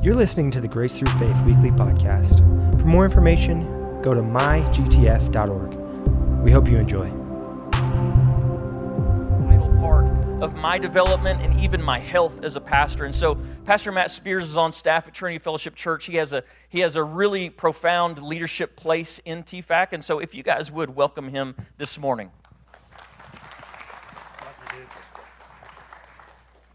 You're listening to the Grace Through Faith Weekly Podcast. For more information, go to mygtf.org. We hope you enjoy. Vital part of my development and even my health as a pastor. And so, Pastor Matt Spears is on staff at Trinity Fellowship Church. He has a he has a really profound leadership place in TFAC. And so, if you guys would welcome him this morning.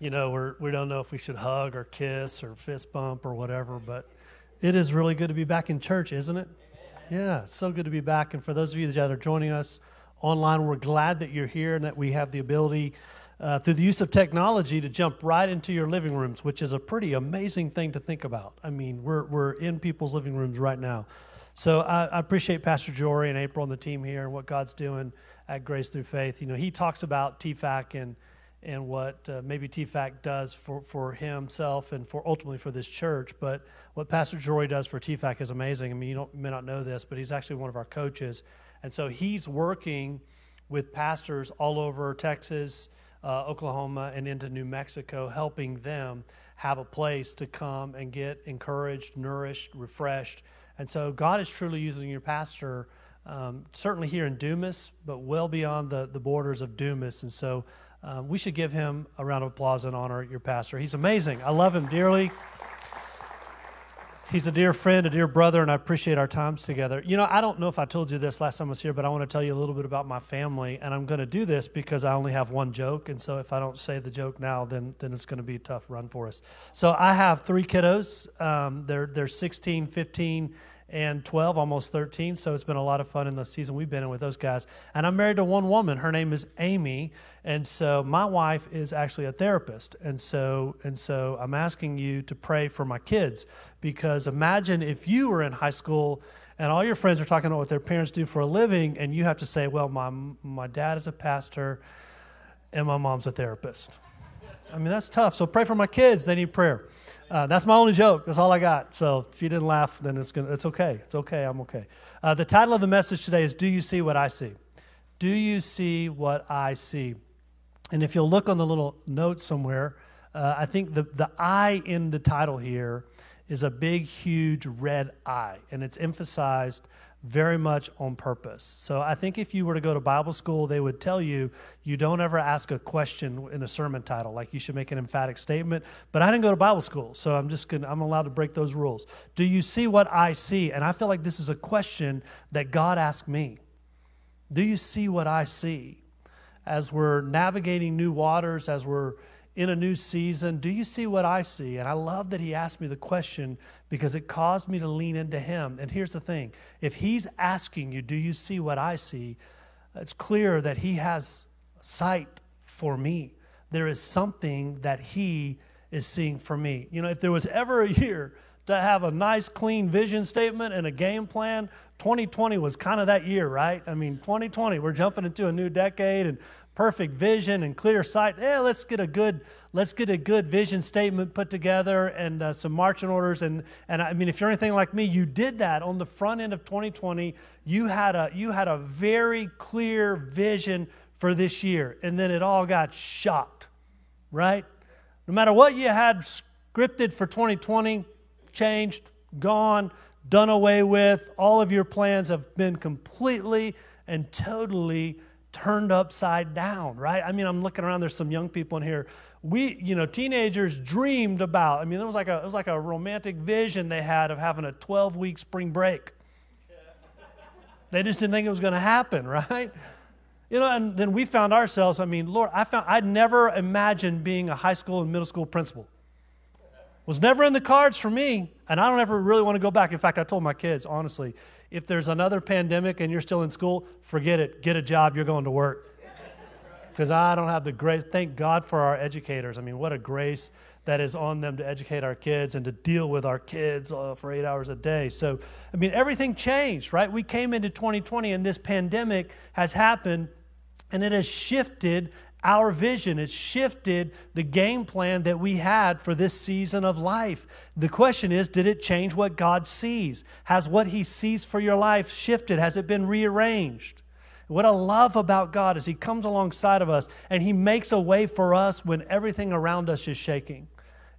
You know, we're, we don't know if we should hug or kiss or fist bump or whatever, but it is really good to be back in church, isn't it? Yeah, so good to be back. And for those of you that are joining us online, we're glad that you're here and that we have the ability uh, through the use of technology to jump right into your living rooms, which is a pretty amazing thing to think about. I mean, we're, we're in people's living rooms right now. So I, I appreciate Pastor Jory and April and the team here and what God's doing at Grace Through Faith. You know, he talks about TFAC and and what uh, maybe TFAC does for, for himself and for ultimately for this church. But what Pastor Jory does for TFAC is amazing. I mean, you, may not know this, but he's actually one of our coaches. And so he's working with pastors all over Texas, uh, Oklahoma, and into New Mexico, helping them have a place to come and get encouraged, nourished, refreshed. And so God is truly using your pastor, um, certainly here in Dumas, but well beyond the, the borders of Dumas. And so uh, we should give him a round of applause and honor your pastor. He's amazing. I love him dearly. He's a dear friend, a dear brother, and I appreciate our times together. You know, I don't know if I told you this last time I was here, but I want to tell you a little bit about my family, and I'm going to do this because I only have one joke, and so if I don't say the joke now, then then it's going to be a tough run for us. So I have three kiddos. Um, they're they're 16, 15, and 12, almost 13. So it's been a lot of fun in the season we've been in with those guys. And I'm married to one woman. Her name is Amy. And so my wife is actually a therapist. And so, and so I'm asking you to pray for my kids because imagine if you were in high school and all your friends are talking about what their parents do for a living, and you have to say, well, my, my dad is a pastor and my mom's a therapist. I mean, that's tough. So pray for my kids. They need prayer. Uh, that's my only joke. That's all I got. So if you didn't laugh, then it's gonna, it's okay. It's okay. I'm okay. Uh, the title of the message today is "Do you see what I see?" Do you see what I see? And if you'll look on the little note somewhere, uh, I think the the I in the title here is a big, huge red eye, and it's emphasized very much on purpose. So I think if you were to go to Bible school, they would tell you you don't ever ask a question in a sermon title, like you should make an emphatic statement. But I didn't go to Bible school, so I'm just gonna, I'm allowed to break those rules. Do you see what I see? And I feel like this is a question that God asked me. Do you see what I see? As we're navigating new waters, as we're in a new season, do you see what I see? And I love that he asked me the question because it caused me to lean into him. And here's the thing if he's asking you, Do you see what I see? It's clear that he has sight for me. There is something that he is seeing for me. You know, if there was ever a year to have a nice, clean vision statement and a game plan, 2020 was kind of that year, right? I mean, 2020, we're jumping into a new decade and perfect vision and clear sight. Yeah, let's get a good let's get a good vision statement put together and uh, some marching orders. And, and I mean, if you're anything like me, you did that on the front end of 2020. You had a, you had a very clear vision for this year, and then it all got shot, right? No matter what you had scripted for 2020, changed, gone, done away with, all of your plans have been completely and totally turned upside down, right? I mean, I'm looking around, there's some young people in here we, you know, teenagers dreamed about. I mean, it was like a, it was like a romantic vision they had of having a 12 week spring break. They just didn't think it was going to happen, right? You know, and then we found ourselves, I mean, Lord, I found, I'd never imagined being a high school and middle school principal. Was never in the cards for me, and I don't ever really want to go back. In fact, I told my kids, honestly, if there's another pandemic and you're still in school, forget it. Get a job, you're going to work because I don't have the grace. Thank God for our educators. I mean, what a grace that is on them to educate our kids and to deal with our kids uh, for eight hours a day. So, I mean, everything changed, right? We came into 2020 and this pandemic has happened and it has shifted our vision. It's shifted the game plan that we had for this season of life. The question is did it change what God sees? Has what He sees for your life shifted? Has it been rearranged? What I love about God is He comes alongside of us and He makes a way for us when everything around us is shaking.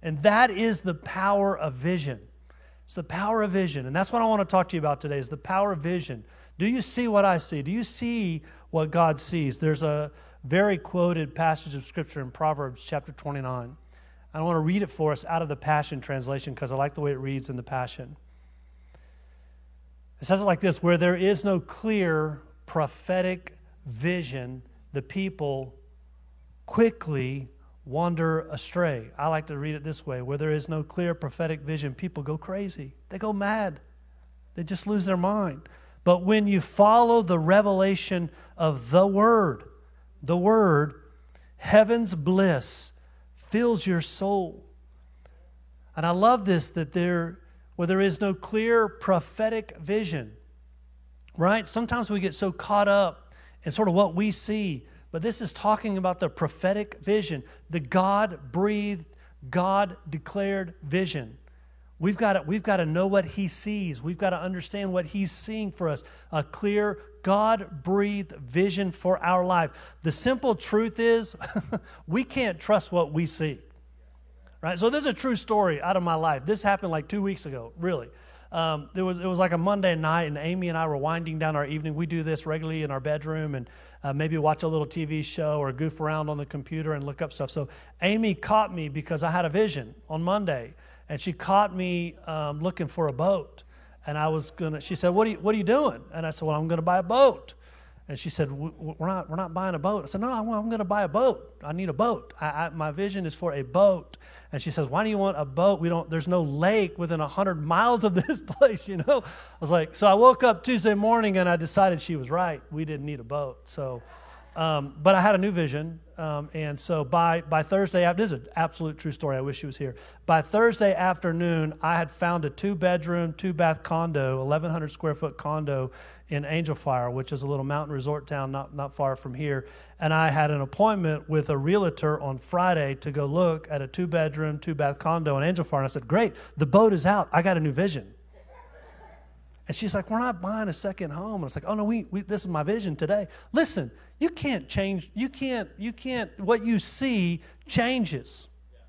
And that is the power of vision. It's the power of vision. And that's what I want to talk to you about today is the power of vision. Do you see what I see? Do you see what God sees? There's a very quoted passage of scripture in Proverbs chapter 29. I want to read it for us out of the Passion Translation because I like the way it reads in the Passion. It says it like this Where there is no clear prophetic vision, the people quickly wander astray. I like to read it this way where there is no clear prophetic vision, people go crazy. They go mad. They just lose their mind. But when you follow the revelation of the Word, the Word, heaven's bliss fills your soul. And I love this that there, where there is no clear prophetic vision, right? Sometimes we get so caught up in sort of what we see but this is talking about the prophetic vision, the God breathed, God declared vision. We've got, to, we've got to know what He sees. We've got to understand what He's seeing for us a clear, God breathed vision for our life. The simple truth is, we can't trust what we see. Right? So, this is a true story out of my life. This happened like two weeks ago, really. Um, there was, it was like a Monday night, and Amy and I were winding down our evening. We do this regularly in our bedroom, and uh, maybe watch a little TV show or goof around on the computer and look up stuff. So Amy caught me because I had a vision on Monday, and she caught me um, looking for a boat. And I was gonna. She said, "What are you What are you doing?" And I said, "Well, I'm to buy a boat." And she said, "We're not. We're not buying a boat." I said, "No, I'm, I'm to buy a boat. I need a boat. I, I, my vision is for a boat." And she says, Why do you want a boat? We don't, there's no lake within 100 miles of this place, you know? I was like, So I woke up Tuesday morning and I decided she was right. We didn't need a boat. So, um, but I had a new vision. Um, and so by, by Thursday, this is an absolute true story. I wish she was here. By Thursday afternoon, I had found a two bedroom, two bath condo, 1,100 square foot condo in Angel Fire, which is a little mountain resort town not, not far from here. And I had an appointment with a realtor on Friday to go look at a two bedroom, two bath condo in Angel Fire. And I said, Great, the boat is out. I got a new vision. And she's like, We're not buying a second home. And I was like, Oh, no, we, we, this is my vision today. Listen, you can't change, you can't, you can't, what you see changes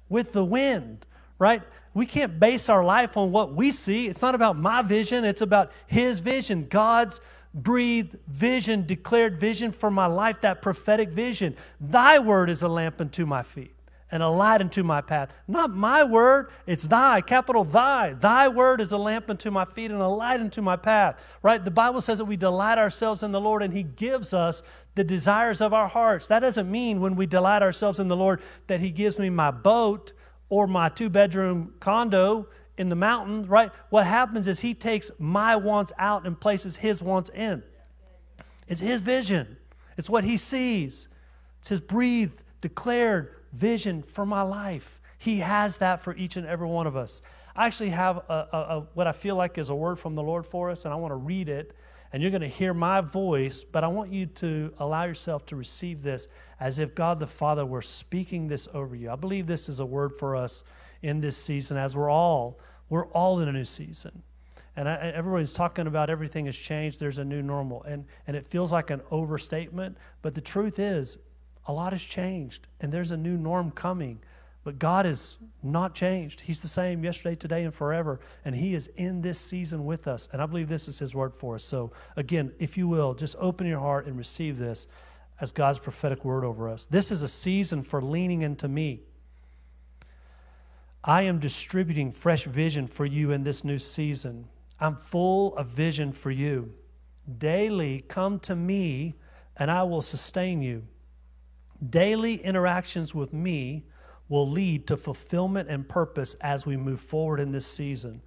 with the wind, right? We can't base our life on what we see. It's not about my vision, it's about His vision, God's breathed vision, declared vision for my life, that prophetic vision. Thy word is a lamp unto my feet and a light unto my path. Not my word, it's thy, capital thy. Thy word is a lamp unto my feet and a light unto my path. Right? The Bible says that we delight ourselves in the Lord and He gives us the desires of our hearts. That doesn't mean when we delight ourselves in the Lord that He gives me my boat or my two bedroom condo in the mountains, right? What happens is he takes my wants out and places his wants in. It's his vision, it's what he sees. It's his breathed, declared vision for my life. He has that for each and every one of us. I actually have a, a, a, what I feel like is a word from the Lord for us, and I want to read it. And you're going to hear my voice, but I want you to allow yourself to receive this as if God the Father were speaking this over you. I believe this is a word for us in this season as we're all we're all in a new season. And I, everybody's talking about everything has changed. There's a new normal. And, and it feels like an overstatement. But the truth is, a lot has changed. And there's a new norm coming. But God is not changed. He's the same yesterday, today, and forever. And He is in this season with us. And I believe this is His word for us. So, again, if you will, just open your heart and receive this as God's prophetic word over us. This is a season for leaning into me. I am distributing fresh vision for you in this new season. I'm full of vision for you. Daily come to me and I will sustain you. Daily interactions with me will lead to fulfillment and purpose as we move forward in this season.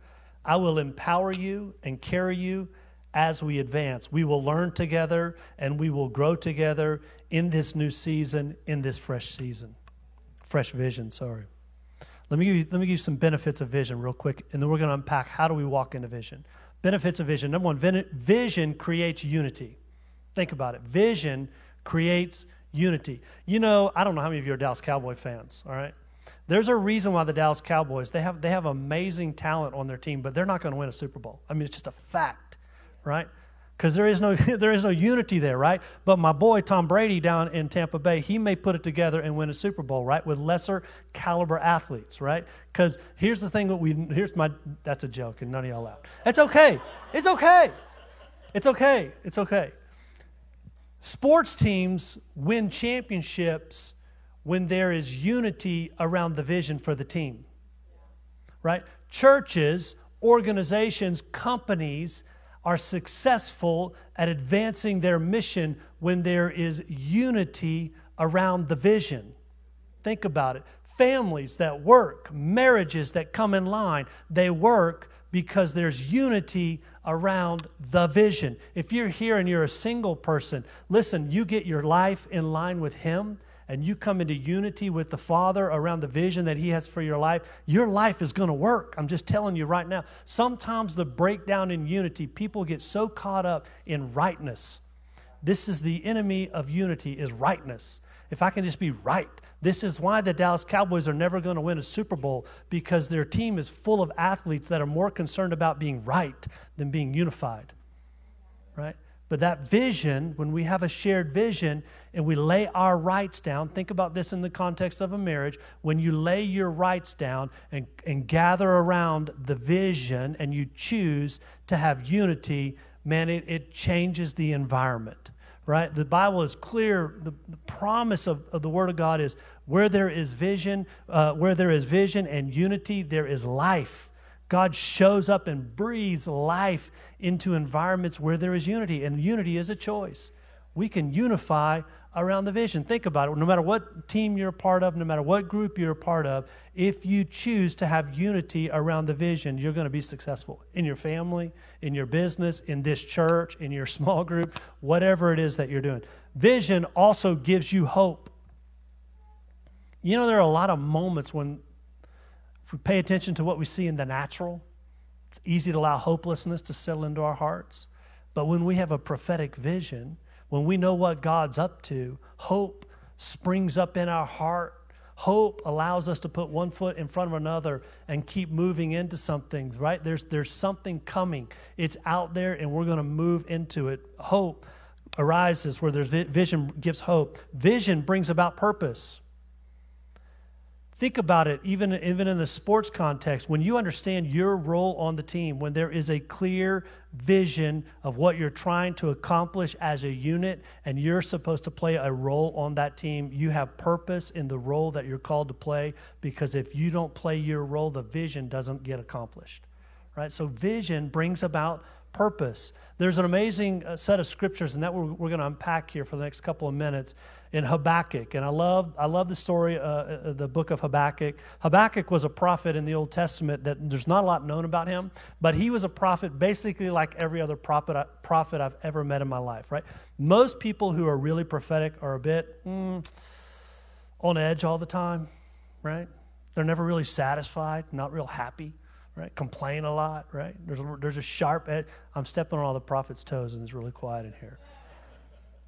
I will empower you and carry you as we advance. We will learn together and we will grow together in this new season, in this fresh season. Fresh vision, sorry. Let me give you, let me give you some benefits of vision real quick, and then we're going to unpack how do we walk into vision. Benefits of vision. Number one, vision creates unity. Think about it. Vision creates unity. You know, I don't know how many of you are Dallas Cowboy fans, all right? There's a reason why the Dallas Cowboys, they have, they have amazing talent on their team, but they're not going to win a Super Bowl. I mean, it's just a fact right? because there is no there is no unity there, right? But my boy Tom Brady down in Tampa Bay, he may put it together and win a Super Bowl, right, with lesser caliber athletes, right? Because here's the thing: that we here's my that's a joke, and none of y'all laugh. It's okay. It's okay. It's okay. It's okay. Sports teams win championships when there is unity around the vision for the team. Right? Churches, organizations, companies are successful at advancing their mission when there is unity around the vision. Think about it. Families that work, marriages that come in line, they work because there's unity around the vision. If you're here and you're a single person, listen, you get your life in line with Him and you come into unity with the Father around the vision that He has for your life, your life is going to work. I'm just telling you right now. Sometimes the breakdown in unity, people get so caught up in rightness. This is the enemy of unity is rightness. If I can just be right. This is why the Dallas Cowboys are never going to win a Super Bowl because their team is full of athletes that are more concerned about being right than being unified. Right? But that vision, when we have a shared vision and we lay our rights down, think about this in the context of a marriage. When you lay your rights down and, and gather around the vision and you choose to have unity, man, it, it changes the environment, right? The Bible is clear. The, the promise of, of the Word of God is where there is vision, uh, where there is vision and unity, there is life. God shows up and breathes life into environments where there is unity, and unity is a choice. We can unify around the vision. Think about it. No matter what team you're a part of, no matter what group you're a part of, if you choose to have unity around the vision, you're going to be successful in your family, in your business, in this church, in your small group, whatever it is that you're doing. Vision also gives you hope. You know, there are a lot of moments when if we pay attention to what we see in the natural, it's easy to allow hopelessness to settle into our hearts. But when we have a prophetic vision, when we know what God's up to, hope springs up in our heart. Hope allows us to put one foot in front of another and keep moving into something, right? There's, there's something coming. It's out there and we're going to move into it. Hope arises where there's vision gives hope. Vision brings about purpose. Think about it, even, even in a sports context, when you understand your role on the team, when there is a clear vision of what you're trying to accomplish as a unit, and you're supposed to play a role on that team, you have purpose in the role that you're called to play because if you don't play your role, the vision doesn't get accomplished. Right? So, vision brings about purpose. There's an amazing uh, set of scriptures, and that we're, we're going to unpack here for the next couple of minutes in Habakkuk. And I love, I love the story, uh, uh, the book of Habakkuk. Habakkuk was a prophet in the Old Testament that there's not a lot known about him, but he was a prophet basically like every other prophet, uh, prophet I've ever met in my life, right? Most people who are really prophetic are a bit mm, on edge all the time, right? They're never really satisfied, not real happy right? Complain a lot, right? There's a, there's a sharp edge. I'm stepping on all the prophet's toes, and it's really quiet in here.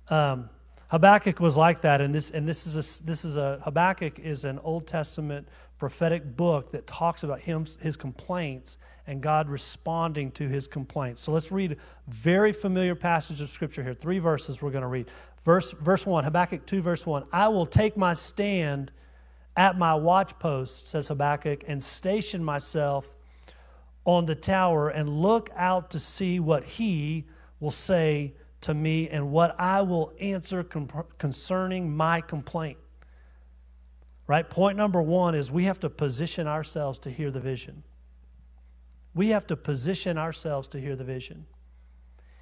Um, Habakkuk was like that, and this and this is a this is a Habakkuk is an Old Testament prophetic book that talks about him his complaints and God responding to his complaints. So let's read a very familiar passage of scripture here. Three verses we're going to read. Verse verse one, Habakkuk two verse one. I will take my stand at my watchpost, says Habakkuk, and station myself on the tower and look out to see what he will say to me and what I will answer concerning my complaint. Right? Point number one is we have to position ourselves to hear the vision. We have to position ourselves to hear the vision.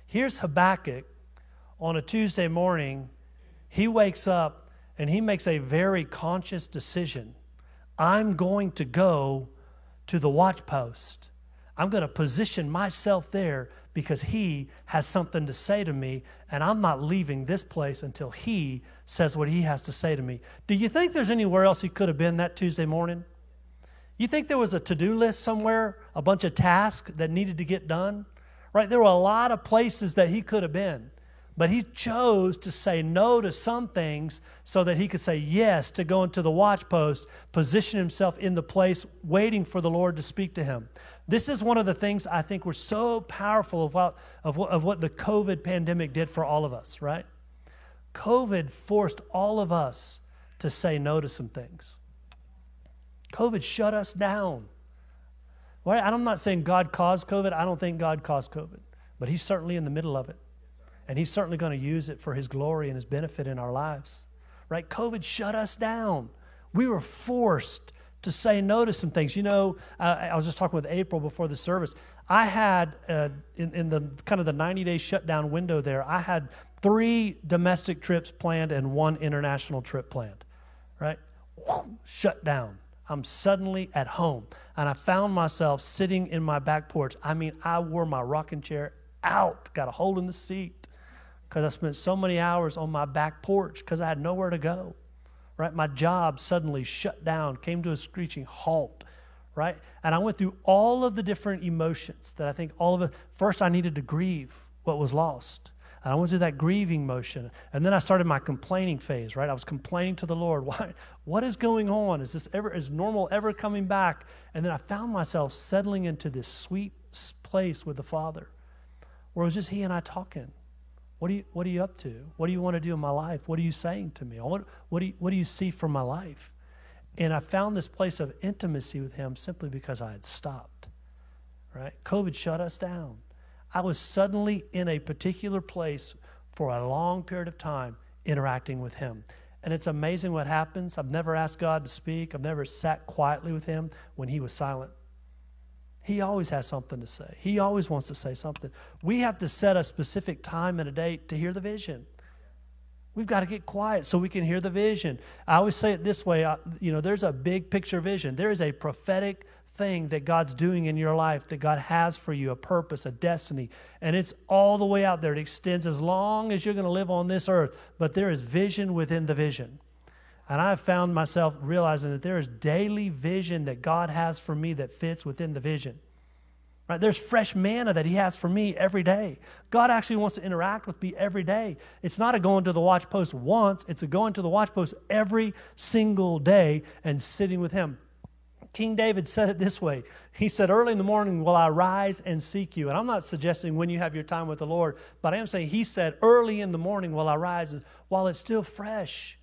Here's Habakkuk on a Tuesday morning. He wakes up and he makes a very conscious decision. I'm going to go to the watch post. I'm going to position myself there because he has something to say to me, and I'm not leaving this place until he says what he has to say to me. Do you think there's anywhere else he could have been that Tuesday morning? You think there was a to do list somewhere, a bunch of tasks that needed to get done? Right? There were a lot of places that he could have been. But he chose to say no to some things so that he could say yes to go into the watch post, position himself in the place, waiting for the Lord to speak to him. This is one of the things I think were so powerful of what, of what, of what the COVID pandemic did for all of us, right? COVID forced all of us to say no to some things. COVID shut us down. I'm not saying God caused COVID. I don't think God caused COVID, but He's certainly in the middle of it. And He's certainly going to use it for His glory and His benefit in our lives. Right? COVID shut us down. We were forced to say no to some things. You know, I was just talking with April before the service. I had, uh, in, in the kind of the 90 day shutdown window there, I had three domestic trips planned and one international trip planned, right? Shut down. I'm suddenly at home. And I found myself sitting in my back porch. I mean, I wore my rocking chair out, got a hole in the seat because I spent so many hours on my back porch because I had nowhere to go. Right? My job suddenly shut down, came to a screeching halt. Right? And I went through all of the different emotions that I think all of us, First, I needed to grieve what was lost. And I went through that grieving motion. And then I started my complaining phase, right? I was complaining to the Lord. Why, what is going on? Is this ever, is normal ever coming back? And then I found myself settling into this sweet place with the Father where it was just He and I talking. What are you, what are you up to? What do you want to do in my life? What are you saying to me? What, what, do you, what do you see from my life? And I found this place of intimacy with Him simply because I had stopped, right? COVID shut us down. I was suddenly in a particular place for a long period of time interacting with Him. And it's amazing what happens. I've never asked God to speak, I've never sat quietly with Him when He was silent. He always has something to say, He always wants to say something. We have to set a specific time and a date to hear the vision. We've got to get quiet so we can hear the vision. I always say it this way you know, there's a big picture vision, there is a prophetic thing that God's doing in your life, that God has for you, a purpose, a destiny. And it's all the way out there. It extends as long as you're going to live on this earth. But there is vision within the vision. And I've found myself realizing that there is daily vision that God has for me that fits within the vision. Right? There's fresh manna that He has for me every day. God actually wants to interact with me every day. It's not a going to the watch post once, it's a going to the watch post every single day and sitting with Him. King David said it this way He said, Early in the morning will I rise and seek you. And I'm not suggesting when you have your time with the Lord, but I am saying He said, Early in the morning will I rise while it's still fresh.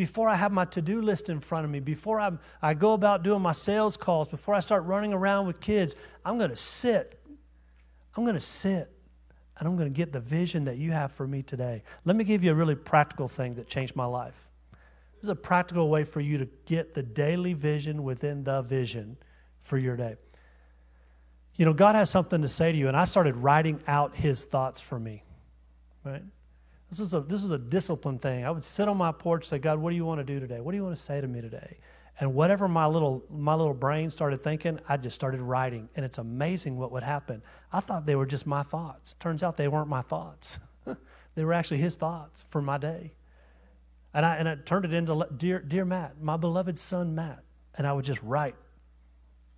Before I have my to do list in front of me, before I'm, I go about doing my sales calls, before I start running around with kids, I'm going to sit. I'm going to sit and I'm going to get the vision that you have for me today. Let me give you a really practical thing that changed my life. This is a practical way for you to get the daily vision within the vision for your day. You know, God has something to say to you, and I started writing out His thoughts for me. Right? This is a this is a discipline thing. I would sit on my porch, say, God, what do you want to do today? What do you want to say to me today? And whatever my little my little brain started thinking, I just started writing, and it's amazing what would happen. I thought they were just my thoughts. Turns out they weren't my thoughts. they were actually His thoughts for my day. And I, and I turned it into, dear, dear Matt, my beloved son Matt. And I would just write.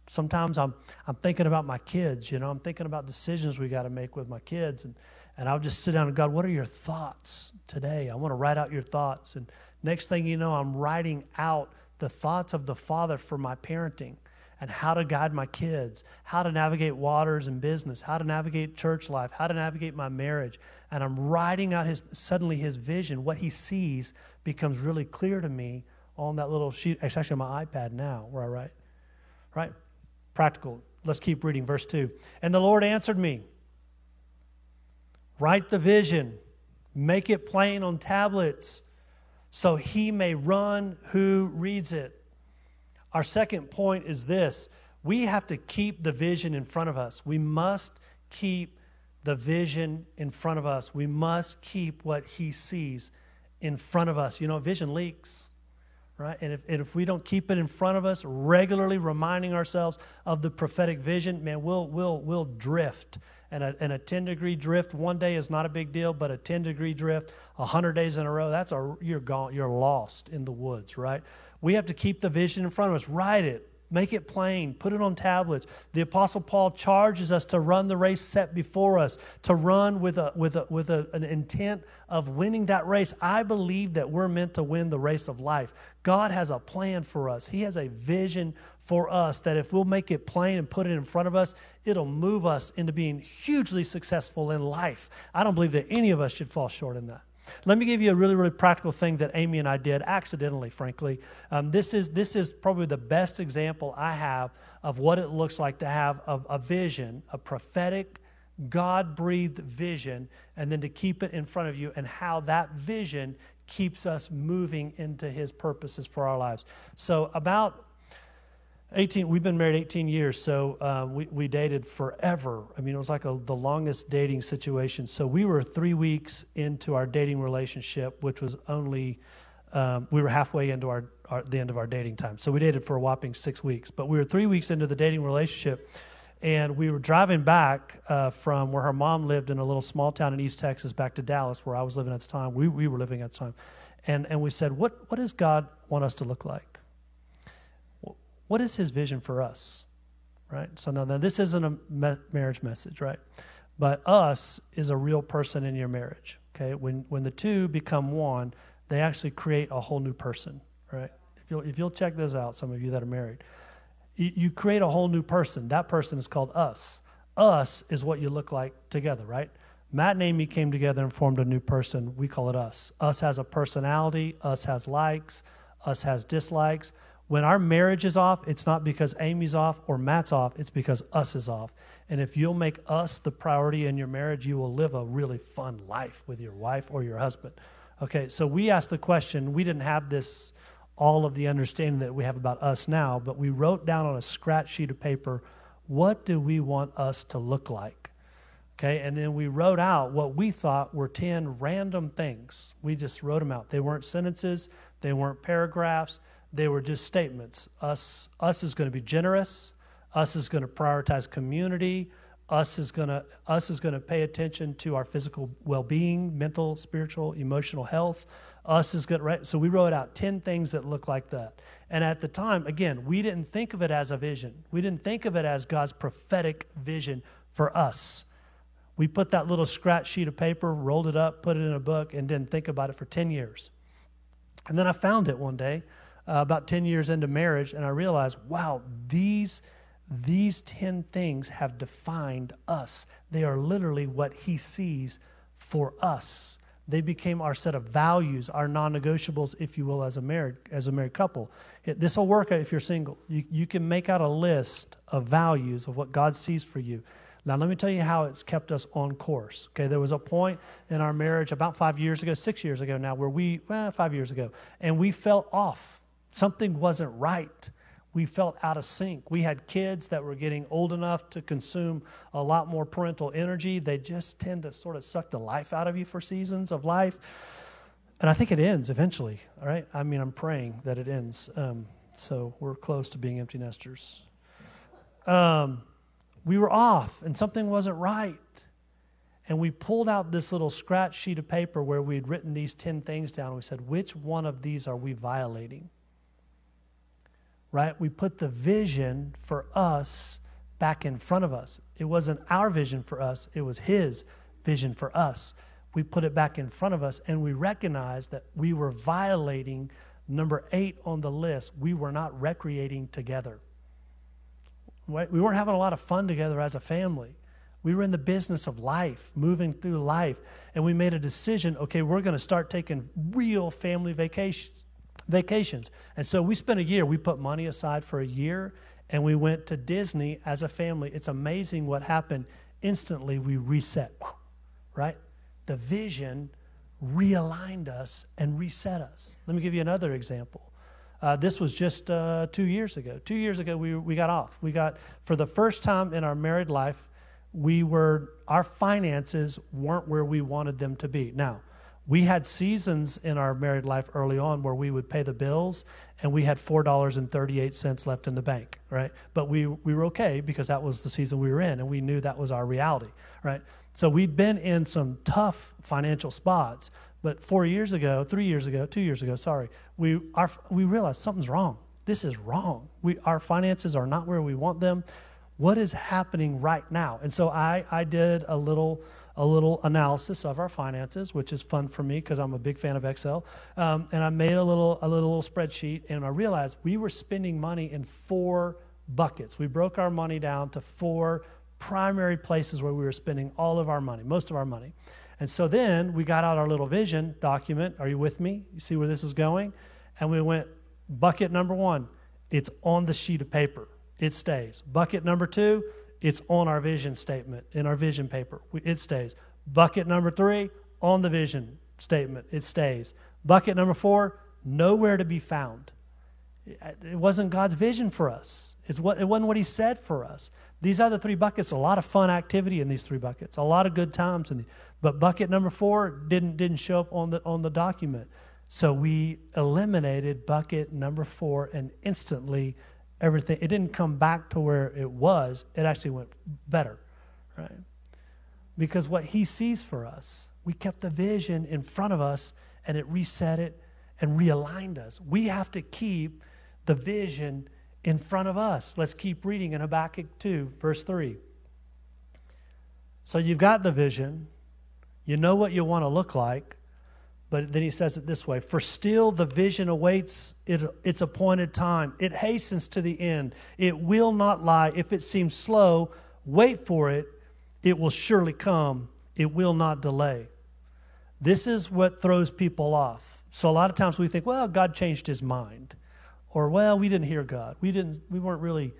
Sometimes I'm, I'm thinking about my kids, you know, I'm thinking about decisions we got to make with my kids. And, and I'll just sit down and, God, what are your thoughts today? I want to write out your thoughts. And next thing you know, I'm writing out the thoughts of the Father for my parenting and how to guide my kids, how to navigate waters and business, how to navigate church life, how to navigate my marriage. And I'm writing out his suddenly his vision, what he sees becomes really clear to me on that little sheet. It's actually on my iPad now where I write. Right? Practical. Let's keep reading verse 2. And the Lord answered me, Write the vision, make it plain on tablets, so he may run who reads it. Our second point is this we have to keep the vision in front of us. We must keep the vision in front of us. We must keep what he sees in front of us. You know, vision leaks, right? And if, and if we don't keep it in front of us, regularly reminding ourselves of the prophetic vision, man, we'll, we'll, we'll drift. And a, and a 10 degree drift one day is not a big deal, but a 10 degree drift 100 days in a row, that's a, you're gone, you're lost in the woods, right? We have to keep the vision in front of us. Write it. Make it plain. Put it on tablets. The Apostle Paul charges us to run the race set before us, to run with, a, with, a, with a, an intent of winning that race. I believe that we're meant to win the race of life. God has a plan for us, He has a vision for us that if we'll make it plain and put it in front of us, it'll move us into being hugely successful in life. I don't believe that any of us should fall short in that. Let me give you a really, really practical thing that Amy and I did accidentally, frankly. Um, this, is, this is probably the best example I have of what it looks like to have a, a vision, a prophetic, God breathed vision, and then to keep it in front of you, and how that vision keeps us moving into His purposes for our lives. So, about 18 we've been married 18 years so uh, we, we dated forever. I mean it was like a, the longest dating situation. So we were three weeks into our dating relationship which was only um, we were halfway into our, our, the end of our dating time. So we dated for a whopping six weeks but we were three weeks into the dating relationship and we were driving back uh, from where her mom lived in a little small town in east texas back to dallas where i was living at the time. We, we were living at the time. And, and we said what, what does god want us to look like what is his vision for us? Right? So now, now this isn't a me- marriage message, right? But us is a real person in your marriage. Okay? When when the two become one, they actually create a whole new person, right? If you'll if you'll check this out, some of you that are married, you, you create a whole new person. That person is called us. Us is what you look like together, right? Matt and Amy came together and formed a new person. We call it us. Us has a personality. Us has likes. Us has dislikes. When our marriage is off, it's not because Amy's off or Matt's off, it's because us is off. And if you'll make us the priority in your marriage, you will live a really fun life with your wife or your husband. Okay, so we asked the question, we didn't have this, all of the understanding that we have about us now, but we wrote down on a scratch sheet of paper, what do we want us to look like? Okay, and then we wrote out what we thought were 10 random things. We just wrote them out. They weren't sentences, they weren't paragraphs, they were just statements. Us, us is going to be generous. Us is going to prioritize community. Us is going to us is going to pay attention to our physical well-being, mental, spiritual, emotional health. Us is going right. So we wrote out ten things that look like that. And at the time, again, we didn't think of it as a vision. We didn't think of it as God's prophetic vision for us. We put that little scratch sheet of paper, rolled it up, put it in a book, and didn't think about it for 10 years. And then I found it one day uh, about 10 years into marriage, and I realized, wow, these, these 10 things have defined us. They are literally what He sees for us. They became our set of values, our non negotiables, if you will, as a married, as a married couple. This will work if you're single. You, you can make out a list of values of what God sees for you. Now, let me tell you how it's kept us on course. Okay, there was a point in our marriage about five years ago, six years ago now, where we, well, five years ago, and we fell off Something wasn't right. We felt out of sync. We had kids that were getting old enough to consume a lot more parental energy. They just tend to sort of suck the life out of you for seasons of life. And I think it ends eventually, all right? I mean, I'm praying that it ends. Um, so we're close to being empty nesters. Um, we were off and something wasn't right. And we pulled out this little scratch sheet of paper where we had written these 10 things down. We said, which one of these are we violating? Right? We put the vision for us back in front of us. It wasn't our vision for us, it was His vision for us. We put it back in front of us and we recognized that we were violating number eight on the list. We were not recreating together. We weren't having a lot of fun together as a family. We were in the business of life, moving through life, and we made a decision okay, we're going to start taking real family vacations vacations. And so we spent a year, we put money aside for a year, and we went to Disney as a family. It's amazing what happened. Instantly, we reset, right? The vision realigned us and reset us. Let me give you another example. Uh, this was just uh, two years ago. Two years ago, we, we got off. We got, for the first time in our married life, we were, our finances weren't where we wanted them to be. Now, we had seasons in our married life early on where we would pay the bills and we had $4.38 left in the bank, right? But we, we were okay because that was the season we were in and we knew that was our reality, right? So we'd been in some tough financial spots, but four years ago, three years ago, two years ago, sorry, we, our, we realized something's wrong. This is wrong. We, our finances are not where we want them. What is happening right now? And so I, I did a little a little analysis of our finances, which is fun for me because I'm a big fan of Excel. Um, and I made a little a little spreadsheet, and I realized we were spending money in four buckets. We broke our money down to four primary places where we were spending all of our money, most of our money. And so then we got out our little vision document. Are you with me? You see where this is going? And we went, bucket number one, it's on the sheet of paper, it stays. Bucket number two, it's on our vision statement, in our vision paper, it stays. Bucket number three, on the vision statement, it stays. Bucket number four, nowhere to be found. It wasn't God's vision for us. It's what, it wasn't what He said for us. These other three buckets, a lot of fun activity in these three buckets, a lot of good times in these. But bucket number four didn't, didn't show up on the, on the document. So we eliminated bucket number four and instantly everything, it didn't come back to where it was. It actually went better, right? Because what he sees for us, we kept the vision in front of us and it reset it and realigned us. We have to keep the vision in front of us. Let's keep reading in Habakkuk 2, verse 3. So you've got the vision, you know what you want to look like, but then he says it this way For still the vision awaits its appointed time. It hastens to the end. It will not lie. If it seems slow, wait for it. It will surely come. It will not delay. This is what throws people off. So a lot of times we think, well, God changed his mind. Or, well, we didn't hear God. We, didn't, we weren't really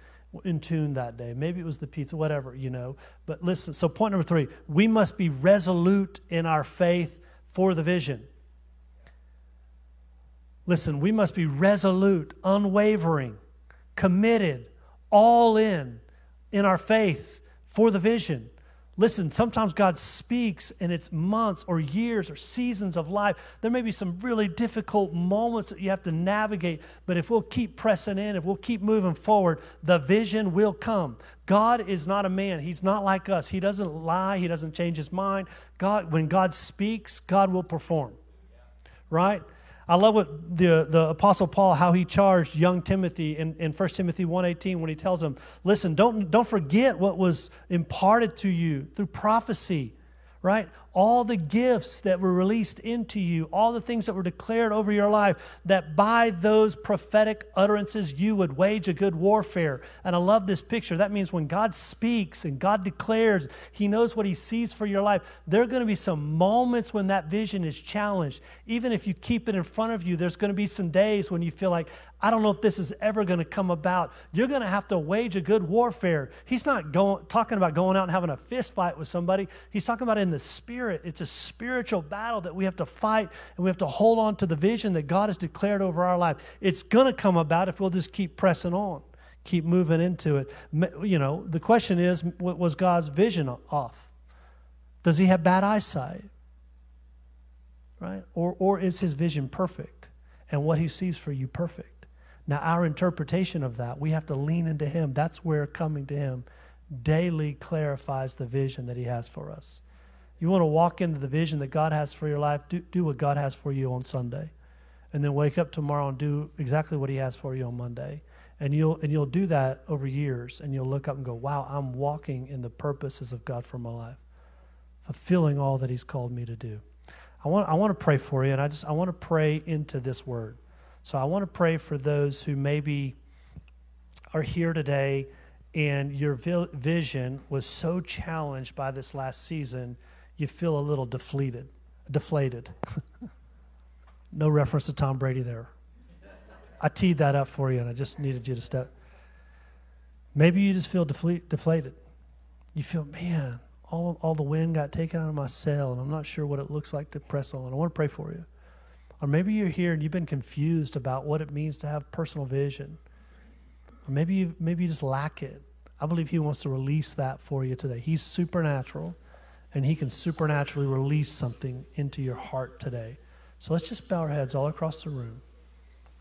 in tune that day. Maybe it was the pizza, whatever, you know. But listen, so point number three we must be resolute in our faith for the vision. Listen, we must be resolute, unwavering, committed, all in in our faith for the vision. Listen, sometimes God speaks and it's months or years or seasons of life. There may be some really difficult moments that you have to navigate, but if we'll keep pressing in, if we'll keep moving forward, the vision will come. God is not a man. He's not like us. He doesn't lie, he doesn't change his mind. God when God speaks, God will perform. Right? I love what the, the Apostle Paul, how he charged young Timothy in, in 1 Timothy 1.18 when he tells him, listen, don't, don't forget what was imparted to you through prophecy, right? All the gifts that were released into you, all the things that were declared over your life, that by those prophetic utterances you would wage a good warfare. And I love this picture. That means when God speaks and God declares, He knows what He sees for your life. There are going to be some moments when that vision is challenged. Even if you keep it in front of you, there's going to be some days when you feel like, I don't know if this is ever going to come about. You're going to have to wage a good warfare. He's not going, talking about going out and having a fist fight with somebody. He's talking about in the spirit. It's a spiritual battle that we have to fight and we have to hold on to the vision that God has declared over our life. It's going to come about if we'll just keep pressing on, keep moving into it. You know, the question is was God's vision off? Does he have bad eyesight? Right? Or, or is his vision perfect and what he sees for you perfect? Now, our interpretation of that, we have to lean into Him. That's where coming to Him daily clarifies the vision that He has for us. You want to walk into the vision that God has for your life, do, do what God has for you on Sunday. And then wake up tomorrow and do exactly what He has for you on Monday. And you'll, and you'll do that over years, and you'll look up and go, wow, I'm walking in the purposes of God for my life, fulfilling all that He's called me to do. I want, I want to pray for you, and I just I want to pray into this word. So I want to pray for those who maybe are here today and your vision was so challenged by this last season, you feel a little deflated. Deflated. no reference to Tom Brady there. I teed that up for you, and I just needed you to step. Maybe you just feel deflated. You feel, man, all, all the wind got taken out of my sail, and I'm not sure what it looks like to press on. I want to pray for you. Or maybe you're here and you've been confused about what it means to have personal vision. Or maybe you, maybe you just lack it. I believe He wants to release that for you today. He's supernatural, and He can supernaturally release something into your heart today. So let's just bow our heads all across the room.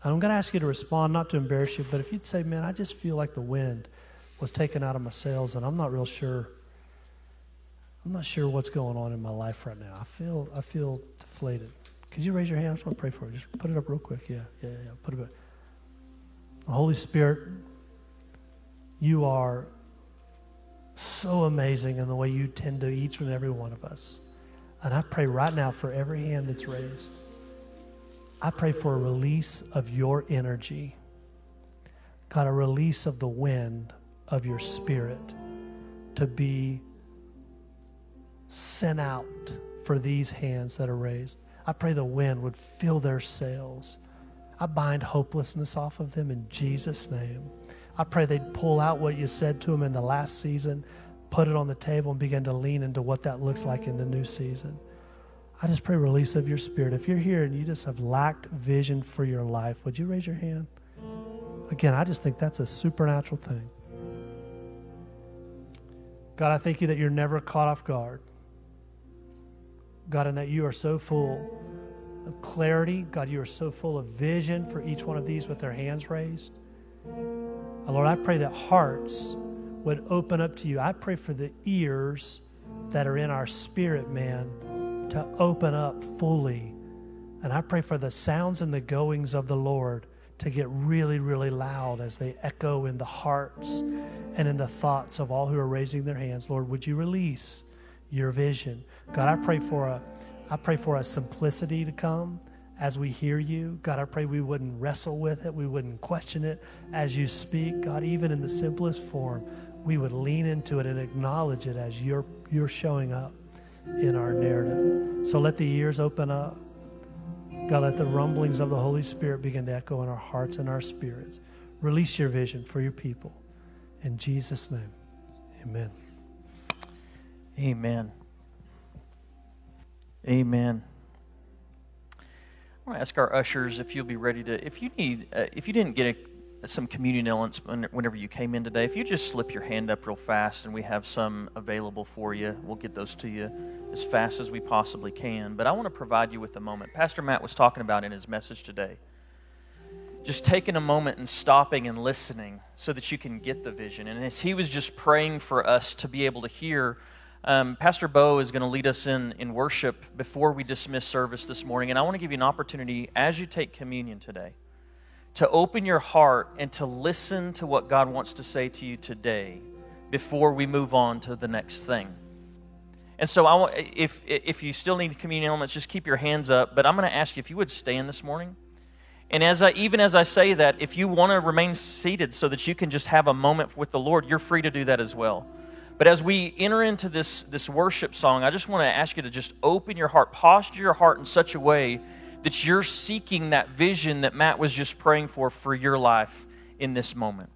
And I'm going to ask you to respond, not to embarrass you, but if you'd say, Man, I just feel like the wind was taken out of my sails, and I'm not real sure. I'm not sure what's going on in my life right now. I feel, I feel deflated. Could you raise your hand? I just want to pray for you. Just put it up real quick. Yeah, yeah, yeah. Put it up. Holy Spirit, you are so amazing in the way you tend to each and every one of us. And I pray right now for every hand that's raised. I pray for a release of your energy. God, a release of the wind of your spirit to be sent out for these hands that are raised. I pray the wind would fill their sails. I bind hopelessness off of them in Jesus' name. I pray they'd pull out what you said to them in the last season, put it on the table, and begin to lean into what that looks like in the new season. I just pray release of your spirit. If you're here and you just have lacked vision for your life, would you raise your hand? Again, I just think that's a supernatural thing. God, I thank you that you're never caught off guard. God, and that you are so full of clarity. God, you are so full of vision for each one of these with their hands raised. Lord, I pray that hearts would open up to you. I pray for the ears that are in our spirit, man, to open up fully. And I pray for the sounds and the goings of the Lord to get really, really loud as they echo in the hearts and in the thoughts of all who are raising their hands. Lord, would you release your vision? God, I pray for a I pray for a simplicity to come as we hear you. God, I pray we wouldn't wrestle with it, we wouldn't question it as you speak. God, even in the simplest form, we would lean into it and acknowledge it as you're, you're showing up in our narrative. So let the ears open up. God, let the rumblings of the Holy Spirit begin to echo in our hearts and our spirits. Release your vision for your people. In Jesus' name, amen. Amen. Amen. I want to ask our ushers if you'll be ready to, if you need, uh, if you didn't get a, some communion elements whenever you came in today, if you just slip your hand up real fast and we have some available for you, we'll get those to you as fast as we possibly can. But I want to provide you with a moment. Pastor Matt was talking about in his message today. Just taking a moment and stopping and listening so that you can get the vision. And as he was just praying for us to be able to hear um, Pastor Bo is going to lead us in, in worship before we dismiss service this morning. And I want to give you an opportunity as you take communion today to open your heart and to listen to what God wants to say to you today before we move on to the next thing. And so, I want, if, if you still need communion elements, just keep your hands up. But I'm going to ask you if you would stand this morning. And as I, even as I say that, if you want to remain seated so that you can just have a moment with the Lord, you're free to do that as well. But as we enter into this, this worship song, I just want to ask you to just open your heart, posture your heart in such a way that you're seeking that vision that Matt was just praying for for your life in this moment.